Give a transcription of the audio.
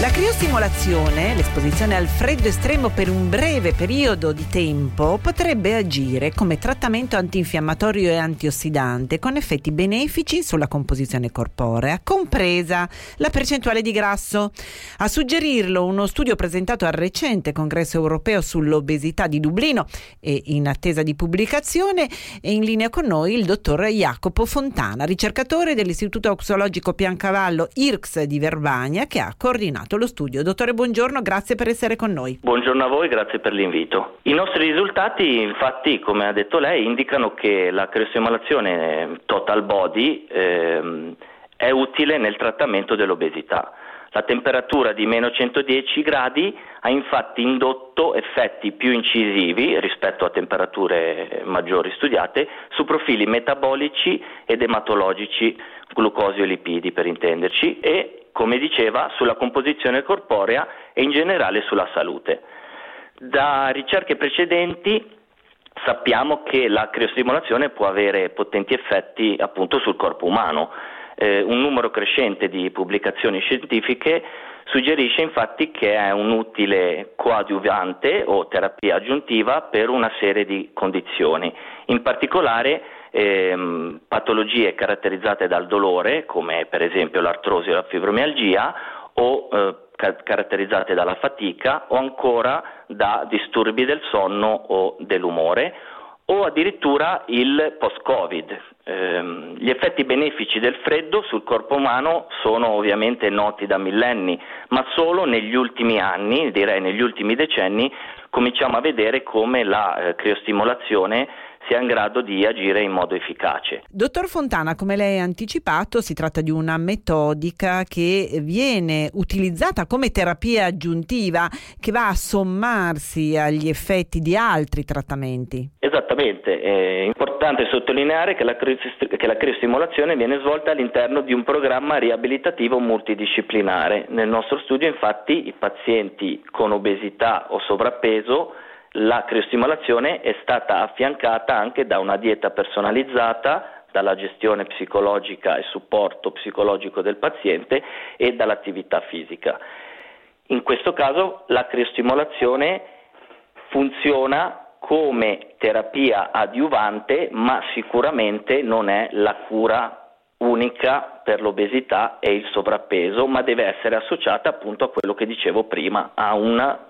La criostimolazione, l'esposizione al freddo estremo per un breve periodo di tempo, potrebbe agire come trattamento antinfiammatorio e antiossidante con effetti benefici sulla composizione corporea, compresa la percentuale di grasso. A suggerirlo uno studio presentato al recente congresso europeo sull'obesità di Dublino e in attesa di pubblicazione è in linea con noi il dottor Jacopo Fontana, ricercatore dell'Istituto Oxologico Piancavallo IRCS di Verbania che ha coordinato lo studio. Dottore, buongiorno, grazie per essere con noi. Buongiorno a voi, grazie per l'invito. I nostri risultati, infatti, come ha detto lei, indicano che la criostimolazione total body ehm, è utile nel trattamento dell'obesità. La temperatura di meno 110 gradi ha infatti indotto effetti più incisivi rispetto a temperature maggiori studiate su profili metabolici ed ematologici, glucosio e lipidi per intenderci, e come diceva, sulla composizione corporea e in generale sulla salute. Da ricerche precedenti sappiamo che la criostimolazione può avere potenti effetti appunto sul corpo umano. Eh, un numero crescente di pubblicazioni scientifiche suggerisce infatti che è un utile coadiuvante o terapia aggiuntiva per una serie di condizioni. In particolare ehm, patologie caratterizzate dal dolore, come per esempio l'artrosi o la fibromialgia, o eh, caratterizzate dalla fatica o ancora da disturbi del sonno o dell'umore o addirittura il post-Covid. Eh, gli effetti benefici del freddo sul corpo umano sono ovviamente noti da millenni, ma solo negli ultimi anni, direi negli ultimi decenni, cominciamo a vedere come la eh, criostimolazione sia in grado di agire in modo efficace. Dottor Fontana, come lei ha anticipato, si tratta di una metodica che viene utilizzata come terapia aggiuntiva che va a sommarsi agli effetti di altri trattamenti. Esattamente, è importante sottolineare che la, che la criostimolazione viene svolta all'interno di un programma riabilitativo multidisciplinare. Nel nostro studio infatti i pazienti con obesità o sovrappeso la criostimolazione è stata affiancata anche da una dieta personalizzata, dalla gestione psicologica e supporto psicologico del paziente e dall'attività fisica. In questo caso la criostimolazione funziona come terapia adiuvante, ma sicuramente non è la cura unica per l'obesità e il sovrappeso, ma deve essere associata appunto a quello che dicevo prima, a una